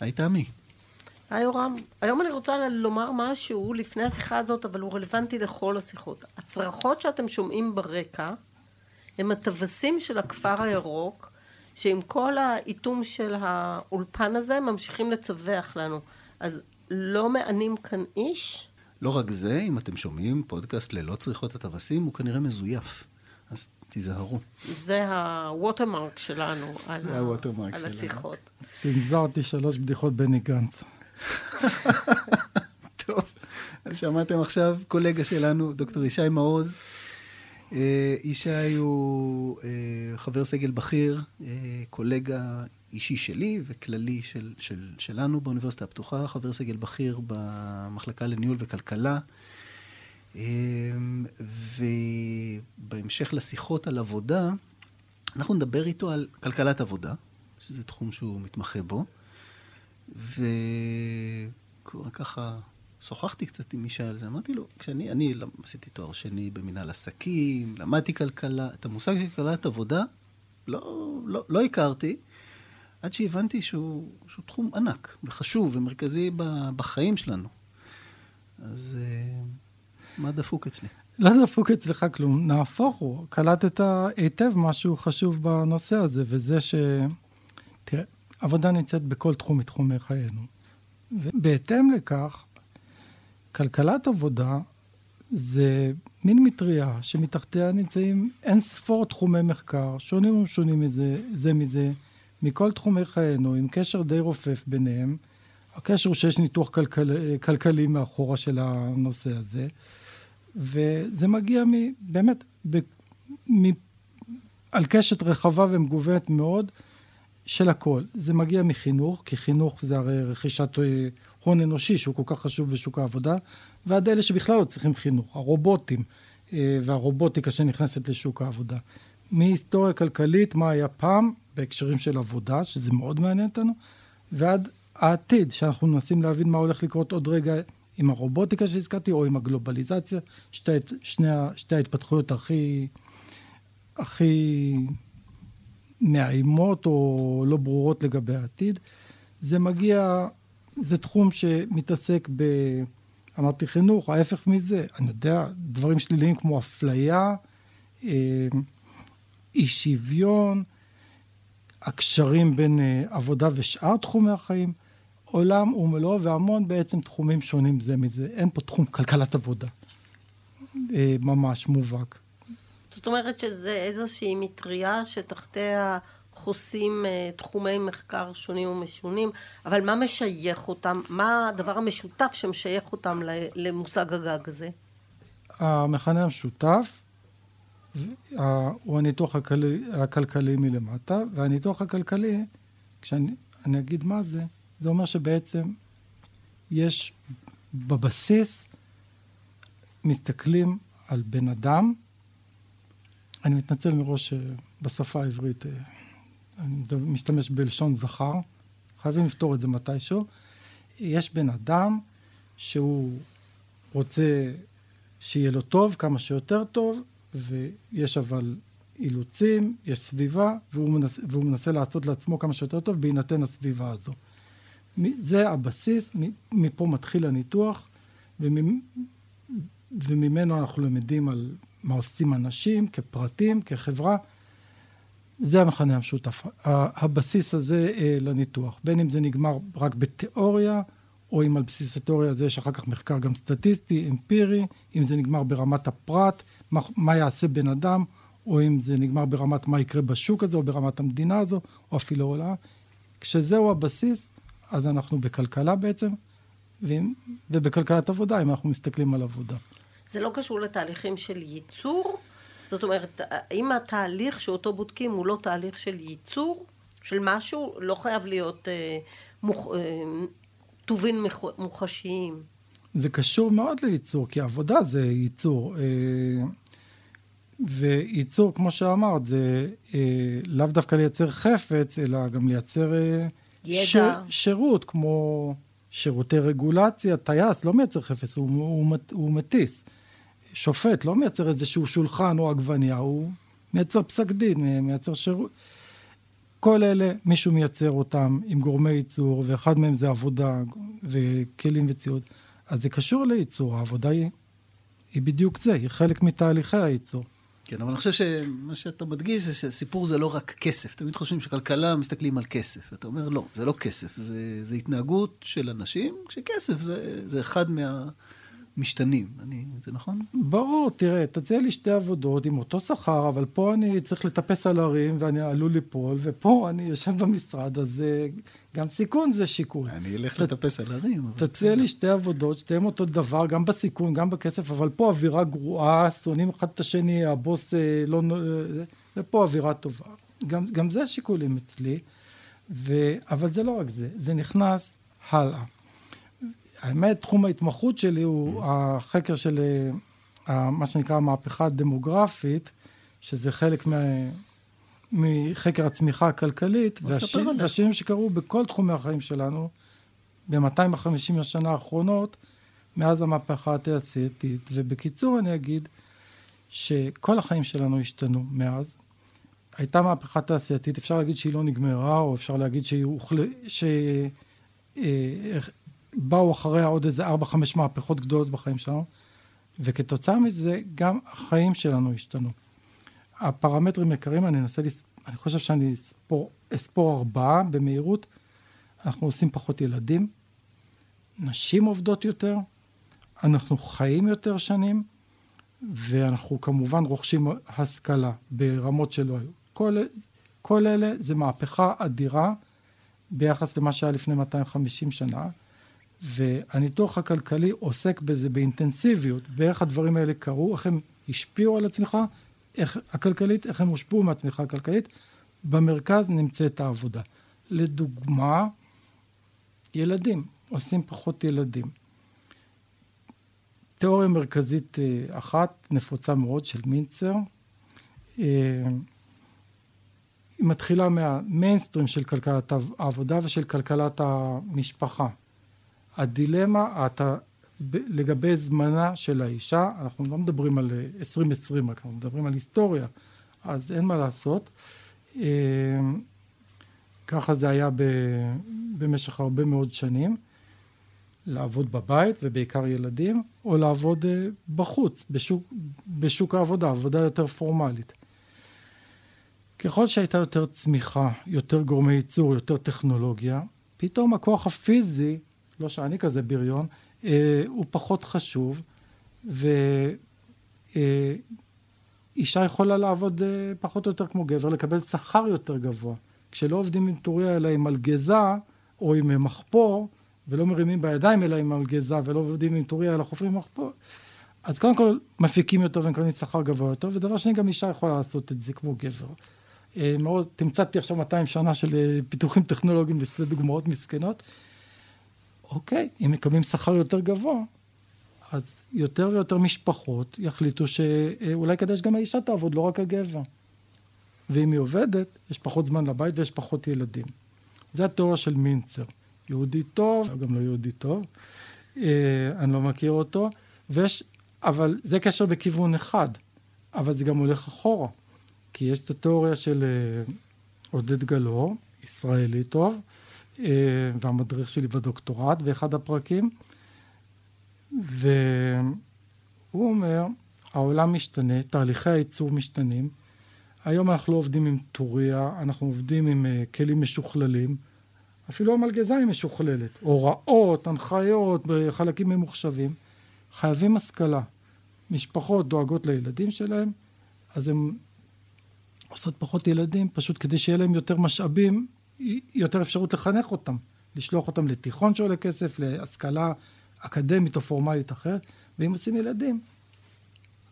היי תמי. היי יורם. היום אני רוצה לומר משהו לפני השיחה הזאת, אבל הוא רלוונטי לכל השיחות. הצרחות שאתם שומעים ברקע, הם הטווסים של הכפר הירוק, שעם כל האיתום של האולפן הזה, ממשיכים לצווח לנו. אז לא מענים כאן איש? לא רק זה, אם אתם שומעים פודקאסט ללא צריכות הטווסים, הוא כנראה מזויף. אז תיזהרו. זה הווטרמרק שלנו על, זה הווטרמרק על שלנו. השיחות. צנזרתי שלוש בדיחות בני גנץ. טוב, אז שמעתם עכשיו קולגה שלנו, דוקטור ישי מעוז. אה, ישי הוא אה, חבר סגל בכיר, אה, קולגה אישי שלי וכללי של, של, שלנו באוניברסיטה הפתוחה, חבר סגל בכיר במחלקה לניהול וכלכלה. אה, ובהמשך לשיחות על עבודה, אנחנו נדבר איתו על כלכלת עבודה, שזה תחום שהוא מתמחה בו. וככה שוחחתי קצת עם ישי על זה, אמרתי לו, כשאני אני עשיתי תואר שני במנהל עסקים, למדתי כלכלה, את המושג של כלכלת עבודה לא, לא, לא הכרתי, עד שהבנתי שהוא, שהוא תחום ענק וחשוב ומרכזי בחיים שלנו. אז אה, מה דפוק אצלי? לא דפוק אצלך כלום, נהפוך הוא, קלטת היטב משהו חשוב בנושא הזה, וזה ש... תראה, עבודה נמצאת בכל תחום מתחומי חיינו. ובהתאם לכך, כלכלת עבודה זה מין מטריה שמתחתיה נמצאים אין ספור תחומי מחקר, שונים ומשונים מזה, זה מזה, מכל תחומי חיינו, עם קשר די רופף ביניהם. הקשר הוא שיש ניתוח כלכל, כלכלי מאחורה של הנושא הזה, וזה מגיע מ, באמת ב, מ, על קשת רחבה ומגוונת מאוד של הכל. זה מגיע מחינוך, כי חינוך זה הרי רכישת הון אנושי שהוא כל כך חשוב בשוק העבודה, ועד אלה שבכלל לא צריכים חינוך, הרובוטים והרובוטיקה שנכנסת לשוק העבודה. מהיסטוריה כלכלית, מה היה פעם, בהקשרים של עבודה, שזה מאוד מעניין אותנו, ועד העתיד, שאנחנו מנסים להבין מה הולך לקרות עוד רגע עם הרובוטיקה שהזכרתי, או עם הגלובליזציה, שתי, שני, שתי ההתפתחויות הכי, הכי מאיימות או לא ברורות לגבי העתיד. זה מגיע, זה תחום שמתעסק ב... אמרתי חינוך, ההפך מזה, אני יודע, דברים שליליים כמו אפליה, אי שוויון, הקשרים בין עבודה ושאר תחומי החיים, עולם ומלואו והמון בעצם תחומים שונים זה מזה. אין פה תחום כלכלת עבודה, ממש מובהק. זאת אומרת שזה איזושהי מטריה שתחתיה חוסים תחומי מחקר שונים ומשונים, אבל מה משייך אותם? מה הדבר המשותף שמשייך אותם למושג הגג הזה? המכנה המשותף הוא הניתוח הכלכלי, הכלכלי מלמטה, והניתוח הכלכלי, כשאני אגיד מה זה, זה אומר שבעצם יש בבסיס, מסתכלים על בן אדם, אני מתנצל מראש שבשפה העברית אני משתמש בלשון זכר, חייבים לפתור את זה מתישהו. יש בן אדם שהוא רוצה שיהיה לו טוב, כמה שיותר טוב, ויש אבל אילוצים, יש סביבה, והוא מנסה, והוא מנסה לעשות לעצמו כמה שיותר טוב בהינתן הסביבה הזו. זה הבסיס, מפה מתחיל הניתוח, וממנו אנחנו למדים על מה עושים אנשים כפרטים, כחברה. זה המכנה המשותף, הבסיס הזה לניתוח. בין אם זה נגמר רק בתיאוריה, או אם על בסיס התיאוריה הזה יש אחר כך מחקר גם סטטיסטי, אמפירי, אם זה נגמר ברמת הפרט, מה, מה יעשה בן אדם, או אם זה נגמר ברמת מה יקרה בשוק הזה, או ברמת המדינה הזו, או אפילו עולה. כשזהו הבסיס, אז אנחנו בכלכלה בעצם, ובכלכלת עבודה, אם אנחנו מסתכלים על עבודה. זה לא קשור לתהליכים של ייצור? זאת אומרת, אם התהליך שאותו בודקים הוא לא תהליך של ייצור, של משהו, לא חייב להיות אה, מוכ... אה, טובין מוחשיים. זה קשור מאוד לייצור, כי עבודה זה ייצור. אה, וייצור, כמו שאמרת, זה אה, לאו דווקא לייצר חפץ, אלא גם לייצר אה, ידע. ש, שירות, כמו שירותי רגולציה. טייס לא מייצר חפץ, הוא, הוא, הוא מטיס. שופט לא מייצר איזשהו שולחן או עגבניה, הוא מייצר פסק דין, מייצר שירות. כל אלה, מישהו מייצר אותם עם גורמי ייצור, ואחד מהם זה עבודה וכלים וציוד. אז זה קשור לייצור, העבודה היא, היא בדיוק זה, היא חלק מתהליכי הייצור. כן, אבל אני חושב שמה שאתה מדגיש זה שהסיפור זה לא רק כסף. תמיד חושבים שכלכלה מסתכלים על כסף. אתה אומר, לא, זה לא כסף, זה, זה התנהגות של אנשים, כשכסף זה, זה אחד מה... משתנים, אני, זה נכון? ברור, תראה, תציע לי שתי עבודות עם אותו שכר, אבל פה אני צריך לטפס על הרים ואני עלול ליפול, ופה אני יושב במשרד, אז אה, גם סיכון זה שיקול. אני אלך ת, לטפס על הרים. תציע לי שתי עבודות, שתיהן אותו דבר, גם בסיכון, גם בכסף, אבל פה אווירה גרועה, שונאים אחד את השני, הבוס אה, לא... אה, ופה אווירה טובה. גם, גם זה שיקולים אצלי, ו, אבל זה לא רק זה, זה נכנס הלאה. האמת, תחום ההתמחות שלי הוא החקר של אה, מה שנקרא המהפכה הדמוגרפית, שזה חלק מה, מחקר הצמיחה הכלכלית, והשינויים שקרו בכל תחומי החיים שלנו, ב-250 השנה האחרונות, מאז המהפכה התעשייתית. ובקיצור אני אגיד שכל החיים שלנו השתנו מאז. הייתה מהפכה תעשייתית, אפשר להגיד שהיא לא נגמרה, או אפשר להגיד שהיא הוחל... ש... באו אחריה עוד איזה ארבע, חמש מהפכות גדולות בחיים שלנו, וכתוצאה מזה גם החיים שלנו השתנו. הפרמטרים העיקריים, אני אנסה, לס... אני חושב שאני אספור, אספור ארבעה במהירות. אנחנו עושים פחות ילדים, נשים עובדות יותר, אנחנו חיים יותר שנים, ואנחנו כמובן רוכשים השכלה ברמות שלא היו. כל, כל אלה זה מהפכה אדירה ביחס למה שהיה לפני 250 שנה. והניתוח הכלכלי עוסק בזה באינטנסיביות, באיך הדברים האלה קרו, איך הם השפיעו על הצמיחה איך, הכלכלית, איך הם הושפעו מהצמיחה הכלכלית. במרכז נמצאת העבודה. לדוגמה, ילדים, עושים פחות ילדים. תיאוריה מרכזית אה, אחת, נפוצה מאוד, של מינצר, אה, היא מתחילה מהמיינסטרים של כלכלת העבודה ושל כלכלת המשפחה. הדילמה, אתה, לגבי זמנה של האישה, אנחנו לא מדברים על 2020 רק, אנחנו מדברים על היסטוריה, אז אין מה לעשות. אה, ככה זה היה ב, במשך הרבה מאוד שנים, לעבוד בבית ובעיקר ילדים, או לעבוד אה, בחוץ, בשוק, בשוק העבודה, עבודה יותר פורמלית. ככל שהייתה יותר צמיחה, יותר גורמי ייצור, יותר טכנולוגיה, פתאום הכוח הפיזי לא שאני כזה בריון, אה, הוא פחות חשוב, ואישה אה, יכולה לעבוד אה, פחות או יותר כמו גבר, לקבל שכר יותר גבוה. כשלא עובדים עם טוריה אלא עם מלגזה, או עם מחפור, ולא מרימים בידיים אלא עם מלגזה, ולא עובדים עם טוריה אלא חופרים מחפור, אז קודם כל מפיקים יותר ומקבלים שכר גבוה יותר, ודבר שני, גם אישה יכולה לעשות את זה כמו גבר. אה, מאוד, תמצאתי עכשיו 200 שנה של אה, פיתוחים טכנולוגיים לשתי דוגמאות מסכנות. אוקיי, אם מקבלים שכר יותר גבוה, אז יותר ויותר משפחות יחליטו שאולי כדאי שגם האישה תעבוד, לא רק הגבר. ואם היא עובדת, יש פחות זמן לבית ויש פחות ילדים. זה התיאוריה של מינצר. יהודי טוב, גם לא יהודי טוב, אה, אני לא מכיר אותו, ויש, אבל זה קשר בכיוון אחד, אבל זה גם הולך אחורה. כי יש את התיאוריה של אה, עודד גלאור, ישראלי טוב, והמדריך שלי בדוקטורט באחד הפרקים, והוא אומר, העולם משתנה, תהליכי הייצור משתנים. היום אנחנו לא עובדים עם טוריה, אנחנו עובדים עם uh, כלים משוכללים. אפילו המלגזה היא משוכללת. הוראות, הנחיות, חלקים ממוחשבים. חייבים השכלה. משפחות דואגות לילדים שלהם, אז הן עושות פחות ילדים, פשוט כדי שיהיה להם יותר משאבים יותר אפשרות לחנך אותם, לשלוח אותם לתיכון שעולה כסף, להשכלה אקדמית או פורמלית אחרת, ואם עושים ילדים,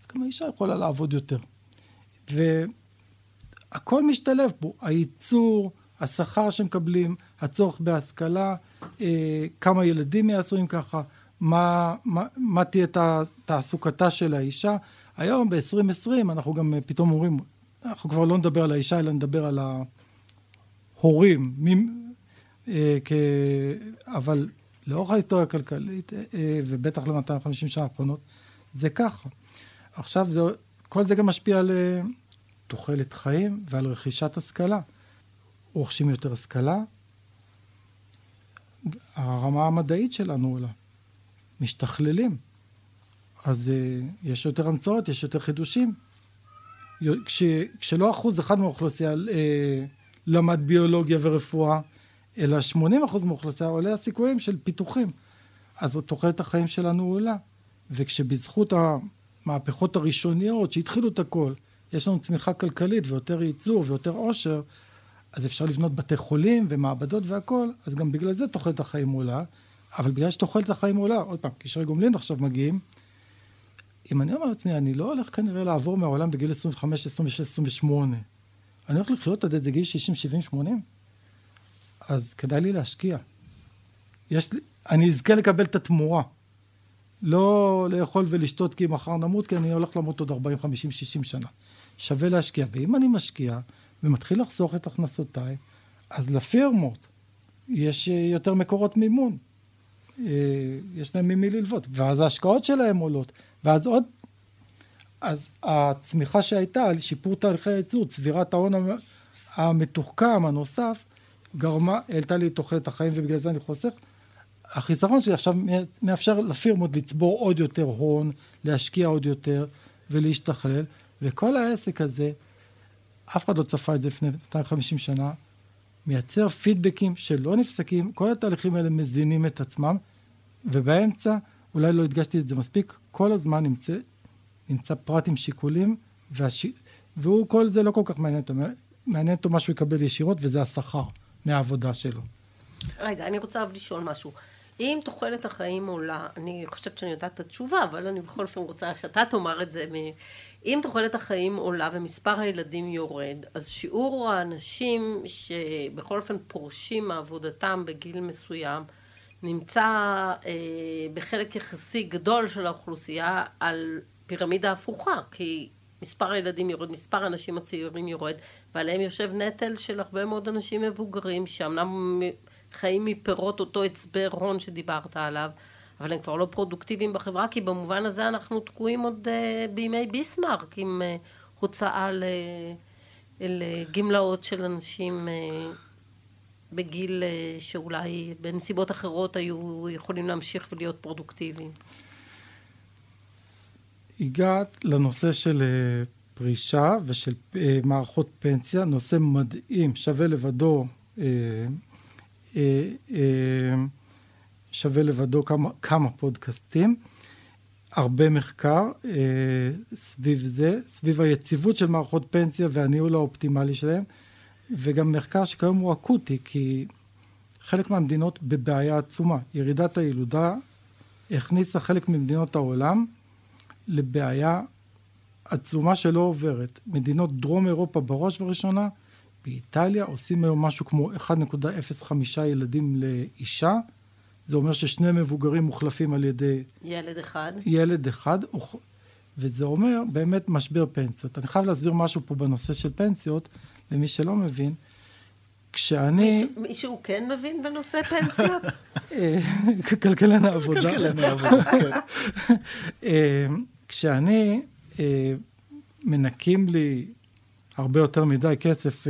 אז גם האישה יכולה לעבוד יותר. והכל משתלב פה, הייצור, השכר שמקבלים, הצורך בהשכלה, אה, כמה ילדים יעשו עם ככה, מה, מה, מה תהיה תעסוקתה של האישה. היום ב-2020 אנחנו גם פתאום אומרים, אנחנו כבר לא נדבר על האישה אלא נדבר על ה... הורים, מי, אה, כ, אבל לאורך ההיסטוריה הכלכלית, אה, אה, ובטח ל-250 שנה האחרונות, זה ככה. עכשיו, זה, כל זה גם משפיע על אה, תוחלת חיים ועל רכישת השכלה. רוכשים יותר השכלה, הרמה המדעית שלנו עולה, משתכללים. אז uh, יש יותר המצאות, יש יותר חידושים. כש, כשלא אחוז אחד מהאוכלוסייה uh, למד ביולוגיה ורפואה, אלא 80 אחוז מהאוכלוסייה עולה הסיכויים של פיתוחים. אז תוחלת החיים שלנו עולה. וכשבזכות המהפכות הראשוניות שהתחילו את הכל, יש לנו צמיחה כלכלית ויותר ייצור ויותר עושר, אז אפשר לבנות בתי חולים ומעבדות והכול, אז גם בגלל זה תוחלת החיים עולה. אבל בגלל שתוחלת החיים עולה, עוד פעם, קשרי גומלין עכשיו מגיעים, אם אני אומר לעצמי, אני לא הולך כנראה לעבור מהעולם בגיל 25, 26, 28. אני הולך לחיות עד איזה גיל 60, 70, 80, אז כדאי לי להשקיע. יש לי, אני אזכה לקבל את התמורה. לא לאכול ולשתות כי מחר נמות, כי אני הולך למות עוד 40, 50, 60 שנה. שווה להשקיע. ואם אני משקיע ומתחיל לחסוך את הכנסותיי, אז לפירמות יש אה, יותר מקורות מימון. אה, יש להם ממי ללוות, ואז ההשקעות שלהם עולות, ואז עוד, אז הצמיחה שהייתה על שיפור תהליכי הייצור, צבירת ההון המתוחכם הנוסף, גרמה, העלתה לי את תוחלת החיים ובגלל זה אני חוסך. החיסכון שלי עכשיו מאפשר לפירמות לצבור עוד יותר הון, להשקיע עוד יותר ולהשתכלל, וכל העסק הזה, אף אחד לא צפה את זה לפני 250 שנה, מייצר פידבקים שלא נפסקים, כל התהליכים האלה מזינים את עצמם, ובאמצע, אולי לא הדגשתי את זה מספיק, כל הזמן נמצא, נמצא פרט עם שיקולים, והש... והוא, כל זה לא כל כך מעניין אותו, מעניין אותו מה שהוא יקבל ישירות, וזה השכר מהעבודה שלו. רגע, אני רוצה לשאול משהו. אם תוחלת החיים עולה, אני חושבת שאני יודעת את התשובה, אבל אני בכל אופן רוצה שאתה תאמר את זה. אם תוחלת החיים עולה ומספר הילדים יורד, אז שיעור האנשים שבכל אופן פורשים מעבודתם בגיל מסוים, נמצא אה, בחלק יחסי גדול של האוכלוסייה על פירמידה הפוכה, כי מספר הילדים יורד, מספר האנשים הצעירים יורד, ועליהם יושב נטל של הרבה מאוד אנשים מבוגרים, שאמנם חיים מפירות אותו הצבר הון שדיברת עליו, אבל הם כבר לא פרודוקטיביים בחברה, כי במובן הזה אנחנו תקועים עוד uh, בימי ביסמרק עם uh, הוצאה לגמלאות של אנשים uh, בגיל uh, שאולי בנסיבות אחרות היו יכולים להמשיך ולהיות פרודוקטיביים. הגעת לנושא של uh, פרישה ושל uh, מערכות פנסיה, נושא מדהים, שווה לבדו. Uh, שווה לבדו כמה, כמה פודקאסטים, הרבה מחקר אה, סביב זה, סביב היציבות של מערכות פנסיה והניהול האופטימלי שלהם, וגם מחקר שכיום הוא אקוטי, כי חלק מהמדינות בבעיה עצומה. ירידת הילודה הכניסה חלק ממדינות העולם לבעיה עצומה שלא עוברת. מדינות דרום אירופה בראש ובראשונה, באיטליה עושים היום משהו כמו 1.05 ילדים לאישה, זה אומר ששני מבוגרים מוחלפים על ידי... ילד אחד. ילד אחד, וזה אומר באמת משבר פנסיות. אני חייב להסביר משהו פה בנושא של פנסיות, למי שלא מבין. כשאני... מישהו, מישהו כן מבין בנושא פנסיות? אה, כלכלן העבודה. כלכלן העבודה, כן. אה, כשאני, אה, מנקים לי הרבה יותר מדי כסף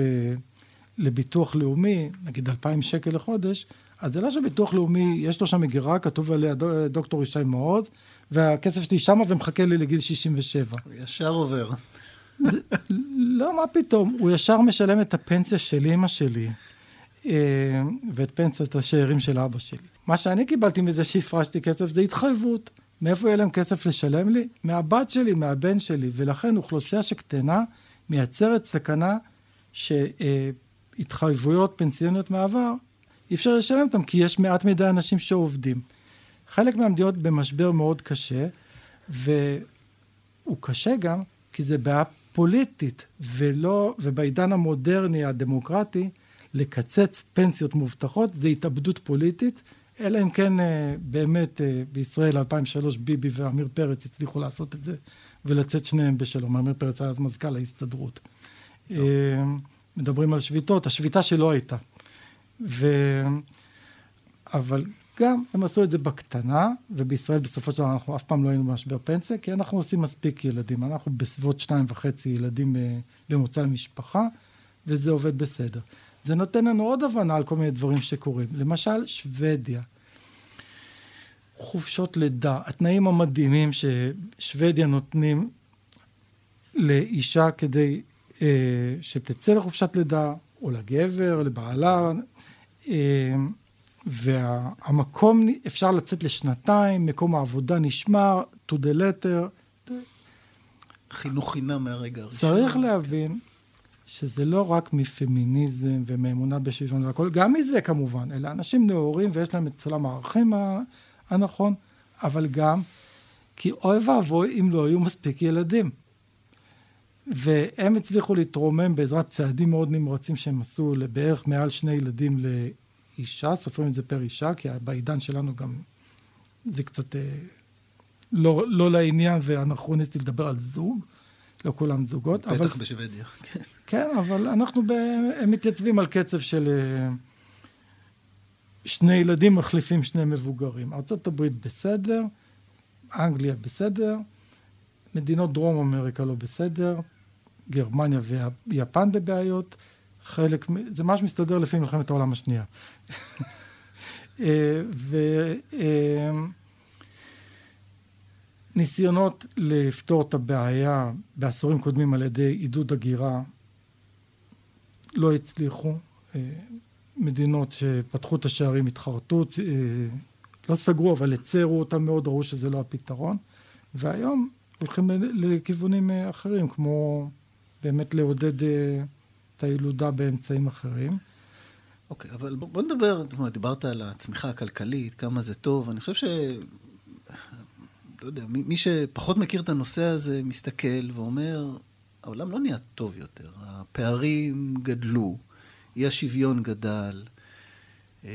לביטוח לאומי, נגיד 2,000 שקל לחודש, אז זה לא שביטוח לאומי, יש לו שם מגירה, כתוב עליה דוקטור ישי מעוז, והכסף שלי שמה ומחכה לי לגיל 67. הוא ישר עובר. זה, לא, מה פתאום, הוא ישר משלם את הפנסיה של אימא שלי, אה, ואת פנסיית השאירים של אבא שלי. מה שאני קיבלתי מזה שהפרשתי כסף זה התחייבות. מאיפה יהיה להם כסף לשלם לי? מהבת שלי, מהבן שלי, ולכן אוכלוסייה שקטנה מייצרת סכנה שהתחייבויות פנסיוניות מהעבר אי אפשר לשלם אותם, כי יש מעט מדי אנשים שעובדים. חלק מהמדינות במשבר מאוד קשה, והוא קשה גם כי זה בעיה פוליטית, ולא, ובעידן המודרני הדמוקרטי, לקצץ פנסיות מובטחות זה התאבדות פוליטית, אלא אם כן אה, באמת אה, בישראל 2003 ביבי ועמיר פרץ הצליחו לעשות את זה ולצאת שניהם בשלום. עמיר פרץ היה אז מזכ"ל ההסתדרות. טוב. אה, מדברים על שביתות, השביתה שלא הייתה. ו... אבל גם הם עשו את זה בקטנה, ובישראל בסופו של דבר אנחנו אף פעם לא היינו במשבר פנסיה, כי אנחנו עושים מספיק ילדים. אנחנו בסביבות שניים וחצי ילדים במוצא למשפחה, וזה עובד בסדר. זה נותן לנו עוד הבנה על כל מיני דברים שקורים. למשל, שוודיה. חופשות לידה, התנאים המדהימים ששוודיה נותנים לאישה כדי אה, שתצא לחופשת לידה, או לגבר, לבעלה, אה, והמקום, אפשר לצאת לשנתיים, מקום העבודה נשמר, to the letter. חינוך חינם מהרגע הראשון. צריך להבין שזה לא רק מפמיניזם ומאמונה בשוויון והכל, גם מזה כמובן, אלה אנשים נאורים ויש להם את סולם הערכים הנכון, אבל גם כי אוי ואבוי אם לא היו מספיק ילדים. והם הצליחו להתרומם בעזרת צעדים מאוד נמרצים שהם עשו לבערך מעל שני ילדים לאישה, סופרים את זה פר אישה, כי בעידן שלנו גם זה קצת אה, לא, לא לעניין ואנכרוניסטי לדבר על זוג, לא כולם זוגות. בטח אבל, בשוודיה, כן. כן, אבל אנחנו, ב, הם מתייצבים על קצב של אה, שני ילדים מחליפים שני מבוגרים. ארה"ב בסדר, אנגליה בסדר, מדינות דרום אמריקה לא בסדר, גרמניה ויפן בבעיות, חלק, זה ממש מסתדר לפי מלחמת העולם השנייה. אה, וניסיונות אה, לפתור את הבעיה בעשורים קודמים על ידי עידוד הגירה לא הצליחו. אה, מדינות שפתחו את השערים התחרטו, לא סגרו אבל הצרו אותם מאוד, ראו שזה לא הפתרון. והיום הולכים לכיוונים אחרים, כמו באמת לעודד אה, את הילודה באמצעים אחרים. אוקיי, okay, אבל בוא נדבר, דיברת על הצמיחה הכלכלית, כמה זה טוב, אני חושב ש... לא יודע, מי, מי שפחות מכיר את הנושא הזה מסתכל ואומר, העולם לא נהיה טוב יותר, הפערים גדלו, אי השוויון גדל. אה,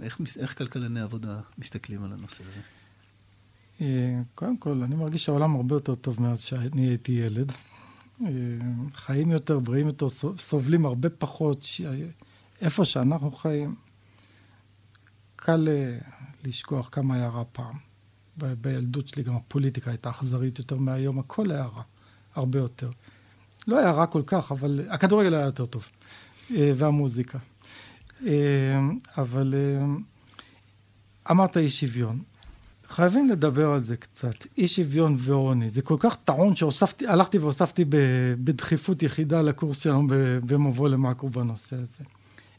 איך, איך כלכלני עבודה מסתכלים על הנושא הזה? אה, קודם כל, אני מרגיש שהעולם הרבה יותר טוב מאז שאני הייתי ילד. אה, חיים יותר, בריאים יותר, סובלים הרבה פחות. איפה שאנחנו חיים, קל אה, לשכוח כמה היה רע פעם. ב- בילדות שלי גם הפוליטיקה הייתה אכזרית יותר מהיום, הכל היה רע, הרבה יותר. לא היה רע כל כך, אבל הכדורגל היה יותר טוב, אה, והמוזיקה. אבל אמרת אי שוויון. חייבים לדבר על זה קצת. אי שוויון ועוני. זה כל כך טעון שהלכתי והוספתי בדחיפות יחידה לקורס שלנו במבוא למאקרו בנושא הזה.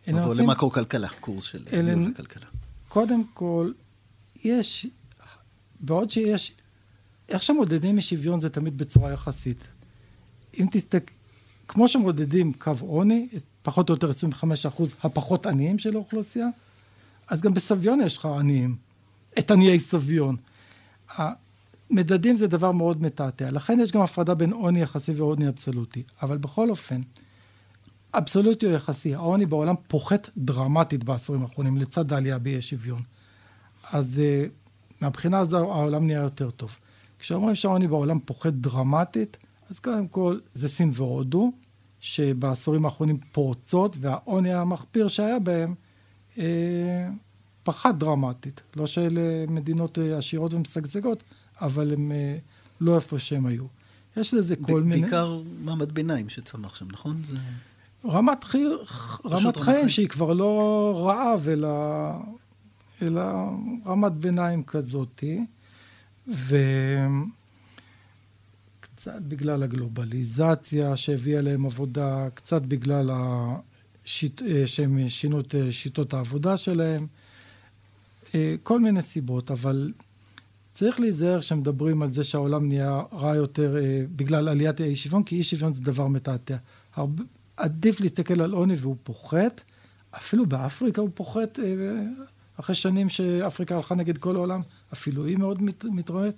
מבוא למאקרו כלכלה, קורס של ניהול הכלכלה. קודם כל, יש, בעוד שיש, איך שמודדים משוויון זה תמיד בצורה יחסית. אם תסתכל, כמו שמודדים קו עוני, פחות או יותר 25 אחוז הפחות עניים של האוכלוסייה, אז גם בסביון יש לך עניים. את עניי סביון. מדדים זה דבר מאוד מתעתע, לכן יש גם הפרדה בין עוני יחסי ועוני אבסולוטי. אבל בכל אופן, אבסולוטי או יחסי, העוני בעולם פוחת דרמטית בעשורים האחרונים, לצד העלייה באי שוויון. אז uh, מהבחינה הזו העולם נהיה יותר טוב. כשאומרים שהעוני בעולם פוחת דרמטית, אז קודם כל זה סין והודו, שבעשורים האחרונים פורצות, והעוני המחפיר שהיה בהם, uh, פחת דרמטית. לא שאלה מדינות אה, עשירות ומשגשגות, אבל הן אה, לא איפה שהן היו. יש לזה כל מיני... בעיקר מעמד ביניים שצמח שם, נכון? זה... רמת, חי... רמת חיים חיים שהיא כבר לא רעב, אלא, אלא רמת ביניים כזאתי. וקצת בגלל הגלובליזציה שהביאה להם עבודה, קצת בגלל השיט... אה, שהם שינו את שיטות העבודה שלהם. אה, כל מיני סיבות, אבל צריך להיזהר כשמדברים על זה שהעולם נהיה רע יותר אה, בגלל עליית האי שוויון, כי אי שוויון זה דבר מתעתע. הרבה, עדיף להסתכל על עוני והוא פוחת, אפילו באפריקה הוא פוחת, אה, אחרי שנים שאפריקה הלכה נגד כל העולם, אפילו היא מאוד מת, מתרוממת,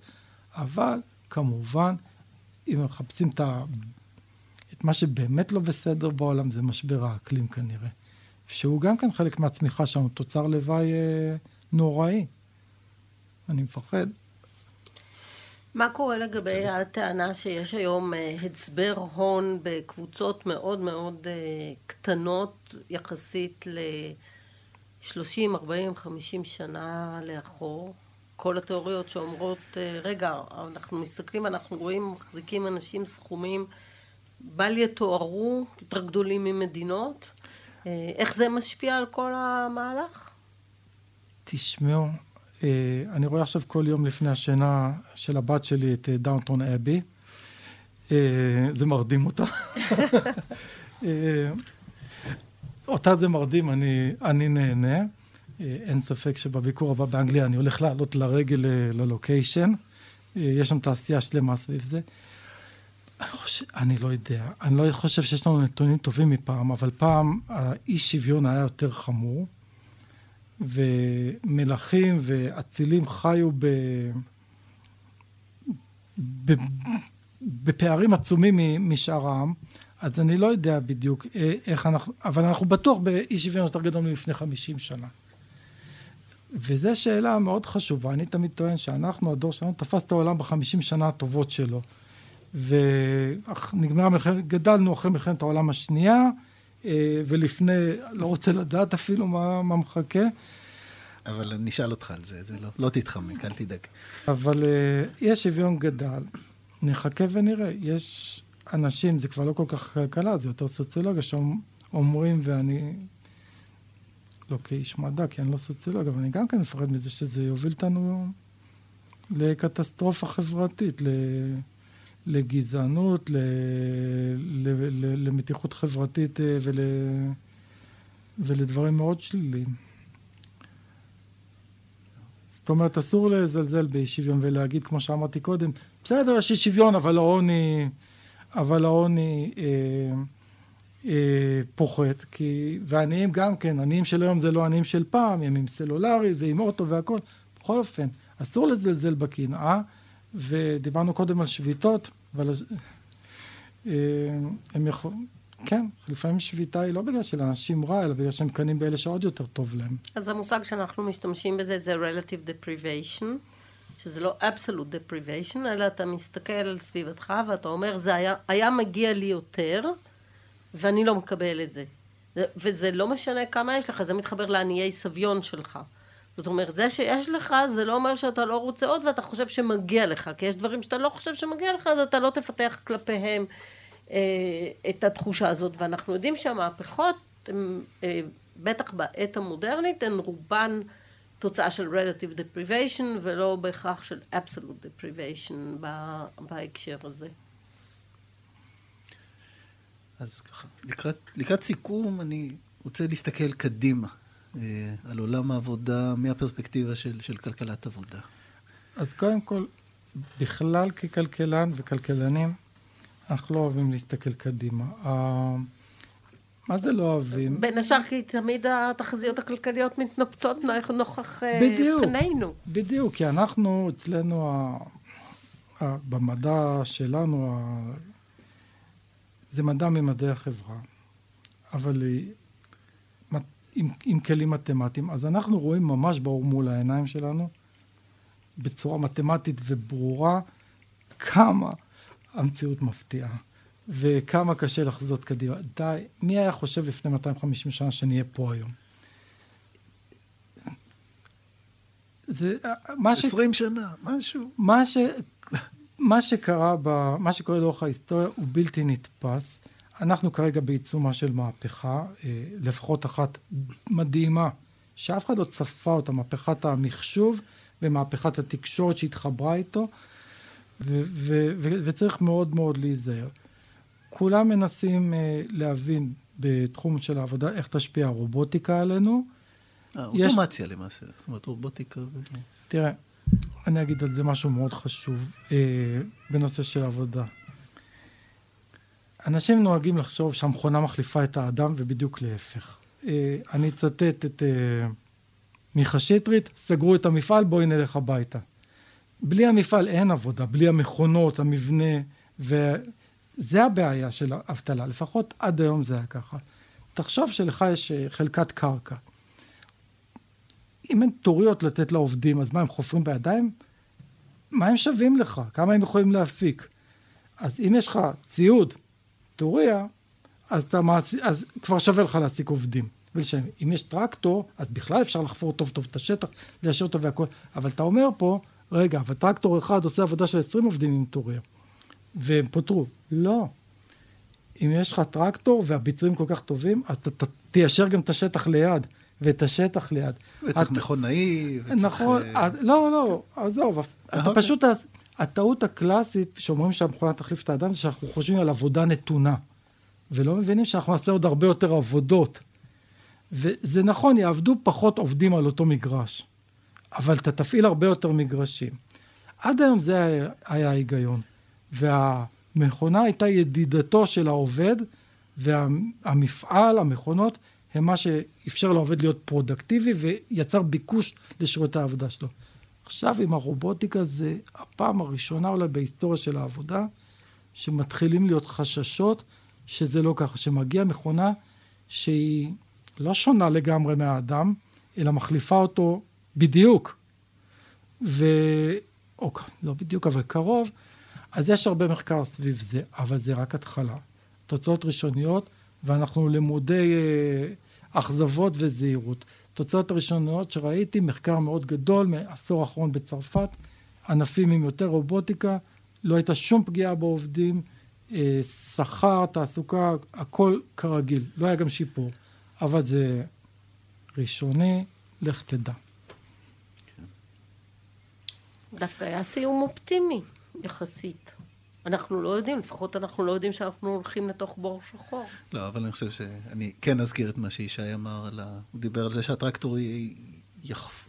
אבל כמובן, אם מחפשים את, ה, את מה שבאמת לא בסדר בעולם, זה משבר האקלים כנראה. שהוא גם כן חלק מהצמיחה שלנו, תוצר לוואי... אה, נוראי. אני מפחד. מה קורה לגבי הטענה שיש היום אה, הצבר הון בקבוצות מאוד מאוד אה, קטנות יחסית ל-30, 40, 50 שנה לאחור? כל התיאוריות שאומרות, אה, רגע, אנחנו מסתכלים, אנחנו רואים, מחזיקים אנשים סכומים בל יתוארו, יותר גדולים ממדינות. אה, איך זה משפיע על כל המהלך? תשמעו, אה, אני רואה עכשיו כל יום לפני השינה של הבת שלי את דאונטון אבי. זה מרדים אותה. אותה זה מרדים, אני, אני נהנה. אין ספק שבביקור הבא באנגליה אני הולך לעלות לרגל ללוקיישן. יש שם תעשייה שלמה סביב זה. אני, חושב, אני לא יודע, אני לא חושב שיש לנו נתונים טובים מפעם, אבל פעם האי שוויון היה יותר חמור, ומלכים ואצילים חיו ב... ב... בפערים עצומים משאר העם, אז אני לא יודע בדיוק אה, איך אנחנו, אבל אנחנו בטוח באי שוויון יותר גדול מלפני 50 שנה. וזו שאלה מאוד חשובה, אני תמיד טוען שאנחנו, הדור שלנו, תפס את העולם בחמישים שנה הטובות שלו. ונגמרה מלחמת, גדלנו אחרי מלחמת העולם השנייה, אה, ולפני, לא רוצה לדעת אפילו מה, מה מחכה. אבל אני אשאל אותך על זה, זה לא, לא תתחמק, אל תדאג. אבל אה, יש שוויון גדל, נחכה ונראה. יש אנשים, זה כבר לא כל כך כלכלה, זה יותר סוציולוגיה, שאומרים, ואני לא כאיש מדע, כי אני לא סוציולוג, אבל אני גם כן מפחד מזה שזה יוביל אותנו לקטסטרופה חברתית, לגזענות, למתיחות חברתית אה, ול, ולדברים מאוד שליליים. זאת אומרת, אסור לזלזל באי שוויון ולהגיד, כמו שאמרתי קודם, בסדר, יש אי שוויון, אבל העוני, אבל העוני אה, אה, פוחת, כי, ועניים גם כן, עניים של היום זה לא עניים של פעם, הם עם סלולרי ועם אוטו והכל. בכל אופן, אסור לזלזל בקנאה, ודיברנו קודם על שביתות, אבל אה, הם יכולים, כן, לפעמים שביתה היא לא בגלל שלאנשים רע, אלא בגלל שהם קנים באלה שעוד יותר טוב להם. אז המושג שאנחנו משתמשים בזה זה relative deprivation, שזה לא absolute deprivation, אלא אתה מסתכל על סביבתך ואתה אומר, זה היה, היה מגיע לי יותר, ואני לא מקבל את זה. וזה לא משנה כמה יש לך, זה מתחבר לעניי סביון שלך. זאת אומרת, זה שיש לך, זה לא אומר שאתה לא רוצה עוד ואתה חושב שמגיע לך, כי יש דברים שאתה לא חושב שמגיע לך, אז אתה לא תפתח כלפיהם אה, את התחושה הזאת. ואנחנו יודעים שהמהפכות, הם, אה, בטח בעת המודרנית, הן רובן תוצאה של relative deprivation, ולא בהכרח של absolute deprivation בהקשר הזה. אז ככה, לקראת, לקראת סיכום, אני רוצה להסתכל קדימה, אה, על עולם העבודה מהפרספקטיבה של, של כלכלת עבודה. אז קודם כל, בכלל ככלכלן וכלכלנים, אנחנו לא אוהבים להסתכל קדימה. מה זה לא אוהבים? בין השאר כי תמיד התחזיות הכלכליות מתנפצות נוכח אה, בדיוק, פנינו. בדיוק, כי אנחנו, אצלנו, במדע שלנו, זה מדע ממדעי החברה, אבל עם, עם כלים מתמטיים, אז אנחנו רואים ממש ברור מול העיניים שלנו, בצורה מתמטית וברורה, כמה המציאות מפתיעה, וכמה קשה לחזות קדימה. די, מי היה חושב לפני 250 שנה שנהיה פה היום? זה מה ש... 20 שנה, משהו. מה, ש... מה שקרה, ב... מה שקורה לאורך ההיסטוריה הוא בלתי נתפס. אנחנו כרגע בעיצומה של מהפכה, אה, לפחות אחת מדהימה, שאף אחד לא צפה אותה, מהפכת המחשוב ומהפכת התקשורת שהתחברה איתו, ו- ו- ו- וצריך מאוד מאוד להיזהר. כולם מנסים אה, להבין בתחום של העבודה איך תשפיע הרובוטיקה עלינו. אה, אוטומציה יש... למעשה, זאת אומרת רובוטיקה. תראה, אני אגיד על זה משהו מאוד חשוב בנושא של עבודה. אנשים נוהגים לחשוב שהמכונה מחליפה את האדם, ובדיוק להפך. אה, אני אצטט את אה, מיכה שטרית, סגרו את המפעל, בואי נלך הביתה. בלי המפעל אין עבודה, בלי המכונות, המבנה, וזה הבעיה של האבטלה, לפחות עד היום זה היה ככה. תחשוב שלך יש אה, חלקת קרקע. אם אין טוריות לתת לעובדים, אז מה, הם חופרים בידיים? מה הם שווים לך? כמה הם יכולים להפיק? אז אם יש לך ציוד, טוריה, אז, מעש... אז כבר שווה לך להעסיק עובדים. ולשם, אם יש טרקטור, אז בכלל אפשר לחפור טוב טוב את השטח, ליישר אותו והכל. אבל אתה אומר פה, רגע, אבל טרקטור אחד עושה עבודה של 20 עובדים עם טוריה, והם פוטרו. לא. אם יש לך טרקטור והביצועים כל כך טובים, אתה תיישר גם את השטח ליד, ואת השטח ליד. וצריך מכונאי, וצריך... נכון, אה, לא, לא, עזוב, אתה אוקיי. פשוט, הטעות הקלאסית שאומרים שהמכונה תחליף את האדם, זה שאנחנו חושבים על עבודה נתונה, ולא מבינים שאנחנו נעשה עוד הרבה יותר עבודות. וזה נכון, יעבדו פחות עובדים על אותו מגרש, אבל אתה תפעיל הרבה יותר מגרשים. עד היום זה היה, היה ההיגיון. והמכונה הייתה ידידתו של העובד, והמפעל, המכונות, הם מה שאפשר לעובד להיות פרודקטיבי ויצר ביקוש לשירותי העבודה שלו. עכשיו עם הרובוטיקה זה הפעם הראשונה אולי בהיסטוריה של העבודה, שמתחילים להיות חששות שזה לא ככה, שמגיעה מכונה שהיא לא שונה לגמרי מהאדם, אלא מחליפה אותו בדיוק. ו... או לא בדיוק, אבל קרוב. אז יש הרבה מחקר סביב זה, אבל זה רק התחלה. תוצאות ראשוניות, ואנחנו למודי אה, אכזבות וזהירות. תוצאות הראשוניות שראיתי, מחקר מאוד גדול מעשור האחרון בצרפת, ענפים עם יותר רובוטיקה, לא הייתה שום פגיעה בעובדים, אה, שכר, תעסוקה, הכל כרגיל, לא היה גם שיפור, אבל זה ראשוני, לך תדע. דווקא היה סיום אופטימי, יחסית. אנחנו לא יודעים, לפחות אנחנו לא יודעים שאנחנו הולכים לתוך בור שחור. לא, אבל אני חושב שאני כן אזכיר את מה שישי אמר, על ה... הוא דיבר על זה שהטרקטור י... יח...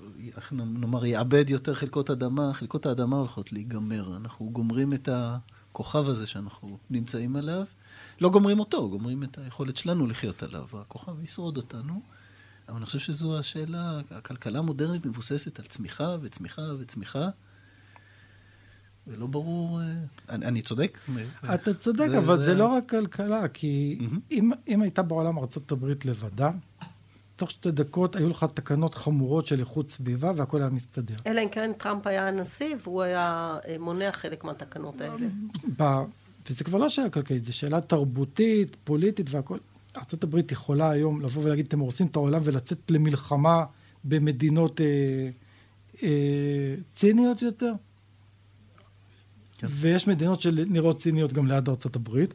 נאמר, יאבד יותר חלקות אדמה, חלקות האדמה הולכות להיגמר. אנחנו גומרים את הכוכב הזה שאנחנו נמצאים עליו. לא גומרים אותו, גומרים את היכולת שלנו לחיות עליו. הכוכב ישרוד אותנו. אבל אני חושב שזו השאלה, הכלכלה המודרנית מבוססת על צמיחה וצמיחה וצמיחה. ולא ברור, אני, אני צודק? אתה צודק, זה, אבל זה... זה לא רק כלכלה, כי mm-hmm. אם, אם הייתה בעולם ארה"ב לבדה, תוך שתי דקות היו לך תקנות חמורות של איכות סביבה והכל היה מסתדר. אלא אם כן טראמפ היה הנשיא והוא היה מונע חלק מהתקנות האלה. ב... וזה כבר לא שאלה כלכלית, זו שאלה תרבותית, פוליטית והכל. ארה"ב יכולה היום לבוא ולהגיד, אתם הורסים את העולם ולצאת למלחמה במדינות אה, אה, ציניות יותר? כן. ויש מדינות שנראות ציניות גם ליד ארצות הברית.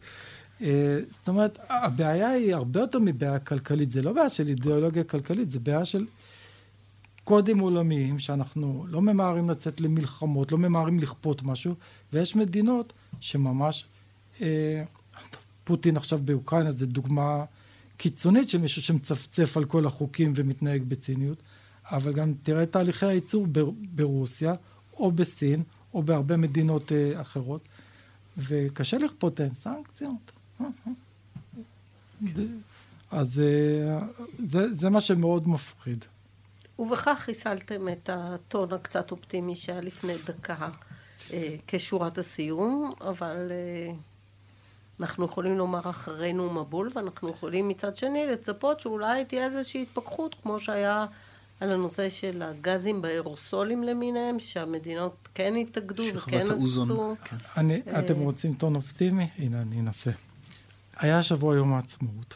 אה, זאת אומרת, הבעיה היא הרבה יותר מבעיה כלכלית. זה לא בעיה של אידיאולוגיה כלכלית, זה בעיה של קודים עולמיים, שאנחנו לא ממהרים לצאת למלחמות, לא ממהרים לכפות משהו, ויש מדינות שממש... אה, פוטין עכשיו באוקראינה זה דוגמה קיצונית של מישהו שמצפצף על כל החוקים ומתנהג בציניות, אבל גם תראה תהליכי הייצור ברוסיה, או בסין, או בהרבה מדינות uh, אחרות, וקשה לכפות להם סנקציות. זה, אז uh, זה, זה מה שמאוד מפחיד. ובכך חיסלתם את הטון הקצת אופטימי שהיה לפני דקה uh, כשורת הסיום, אבל uh, אנחנו יכולים לומר אחרינו מבול, ואנחנו יכולים מצד שני לצפות שאולי תהיה איזושהי התפכחות, כמו שהיה על הנושא של הגזים באירוסולים למיניהם, שהמדינות כן התאגדו וכן עשו. כן. אני, אתם רוצים טון אופטימי? הנה, אני אנסה. היה שבוע יום העצמאות.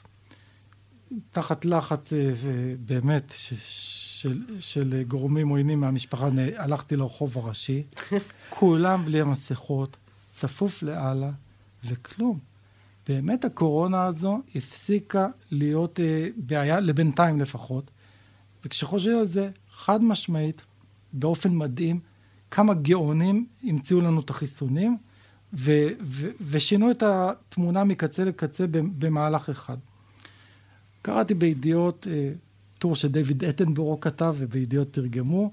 תחת לחץ אה, באמת של, של גורמים עוינים מהמשפחה, הלכתי לרחוב הראשי, כולם בלי המסכות, צפוף לאללה, וכלום. באמת הקורונה הזו הפסיקה להיות אה, בעיה, לבינתיים לפחות. וכשחושבים על זה, חד משמעית, באופן מדהים, כמה גאונים המציאו לנו את החיסונים, ו- ו- ושינו את התמונה מקצה לקצה במהלך אחד. קראתי בידיעות אה, טור שדייוויד אטנבורו כתב ובידיעות תרגמו.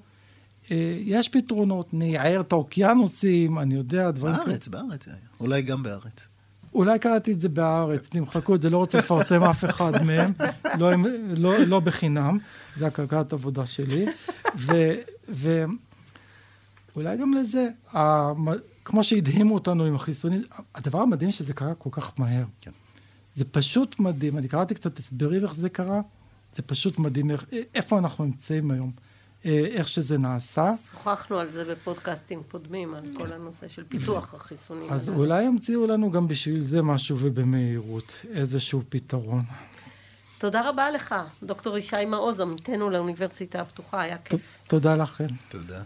אה, יש פתרונות, נייער את האוקיינוסים, אני יודע, דברים כאלה. בארץ, בארץ, אולי גם בארץ. אולי קראתי את זה בארץ, תמחקו את זה, לא רוצה לפרסם אף אחד מהם, לא, לא, לא בחינם, זה הכלכלת עבודה שלי. ואולי גם לזה, כמו שהדהימו אותנו עם החיסונים, הדבר המדהים שזה קרה כל כך מהר. כן. זה פשוט מדהים, אני קראתי קצת הסברים איך זה קרה, זה פשוט מדהים, איך, איפה אנחנו נמצאים היום. אה, איך שזה נעשה. שוחחנו על זה בפודקאסטים קודמים, על כל הנושא של פיתוח החיסונים. אז אולי ימציאו לנו גם בשביל זה משהו ובמהירות, איזשהו פתרון. תודה רבה לך, דוקטור ישי מעוז, עמיתנו לאוניברסיטה הפתוחה, היה כיף. תודה לכם. תודה.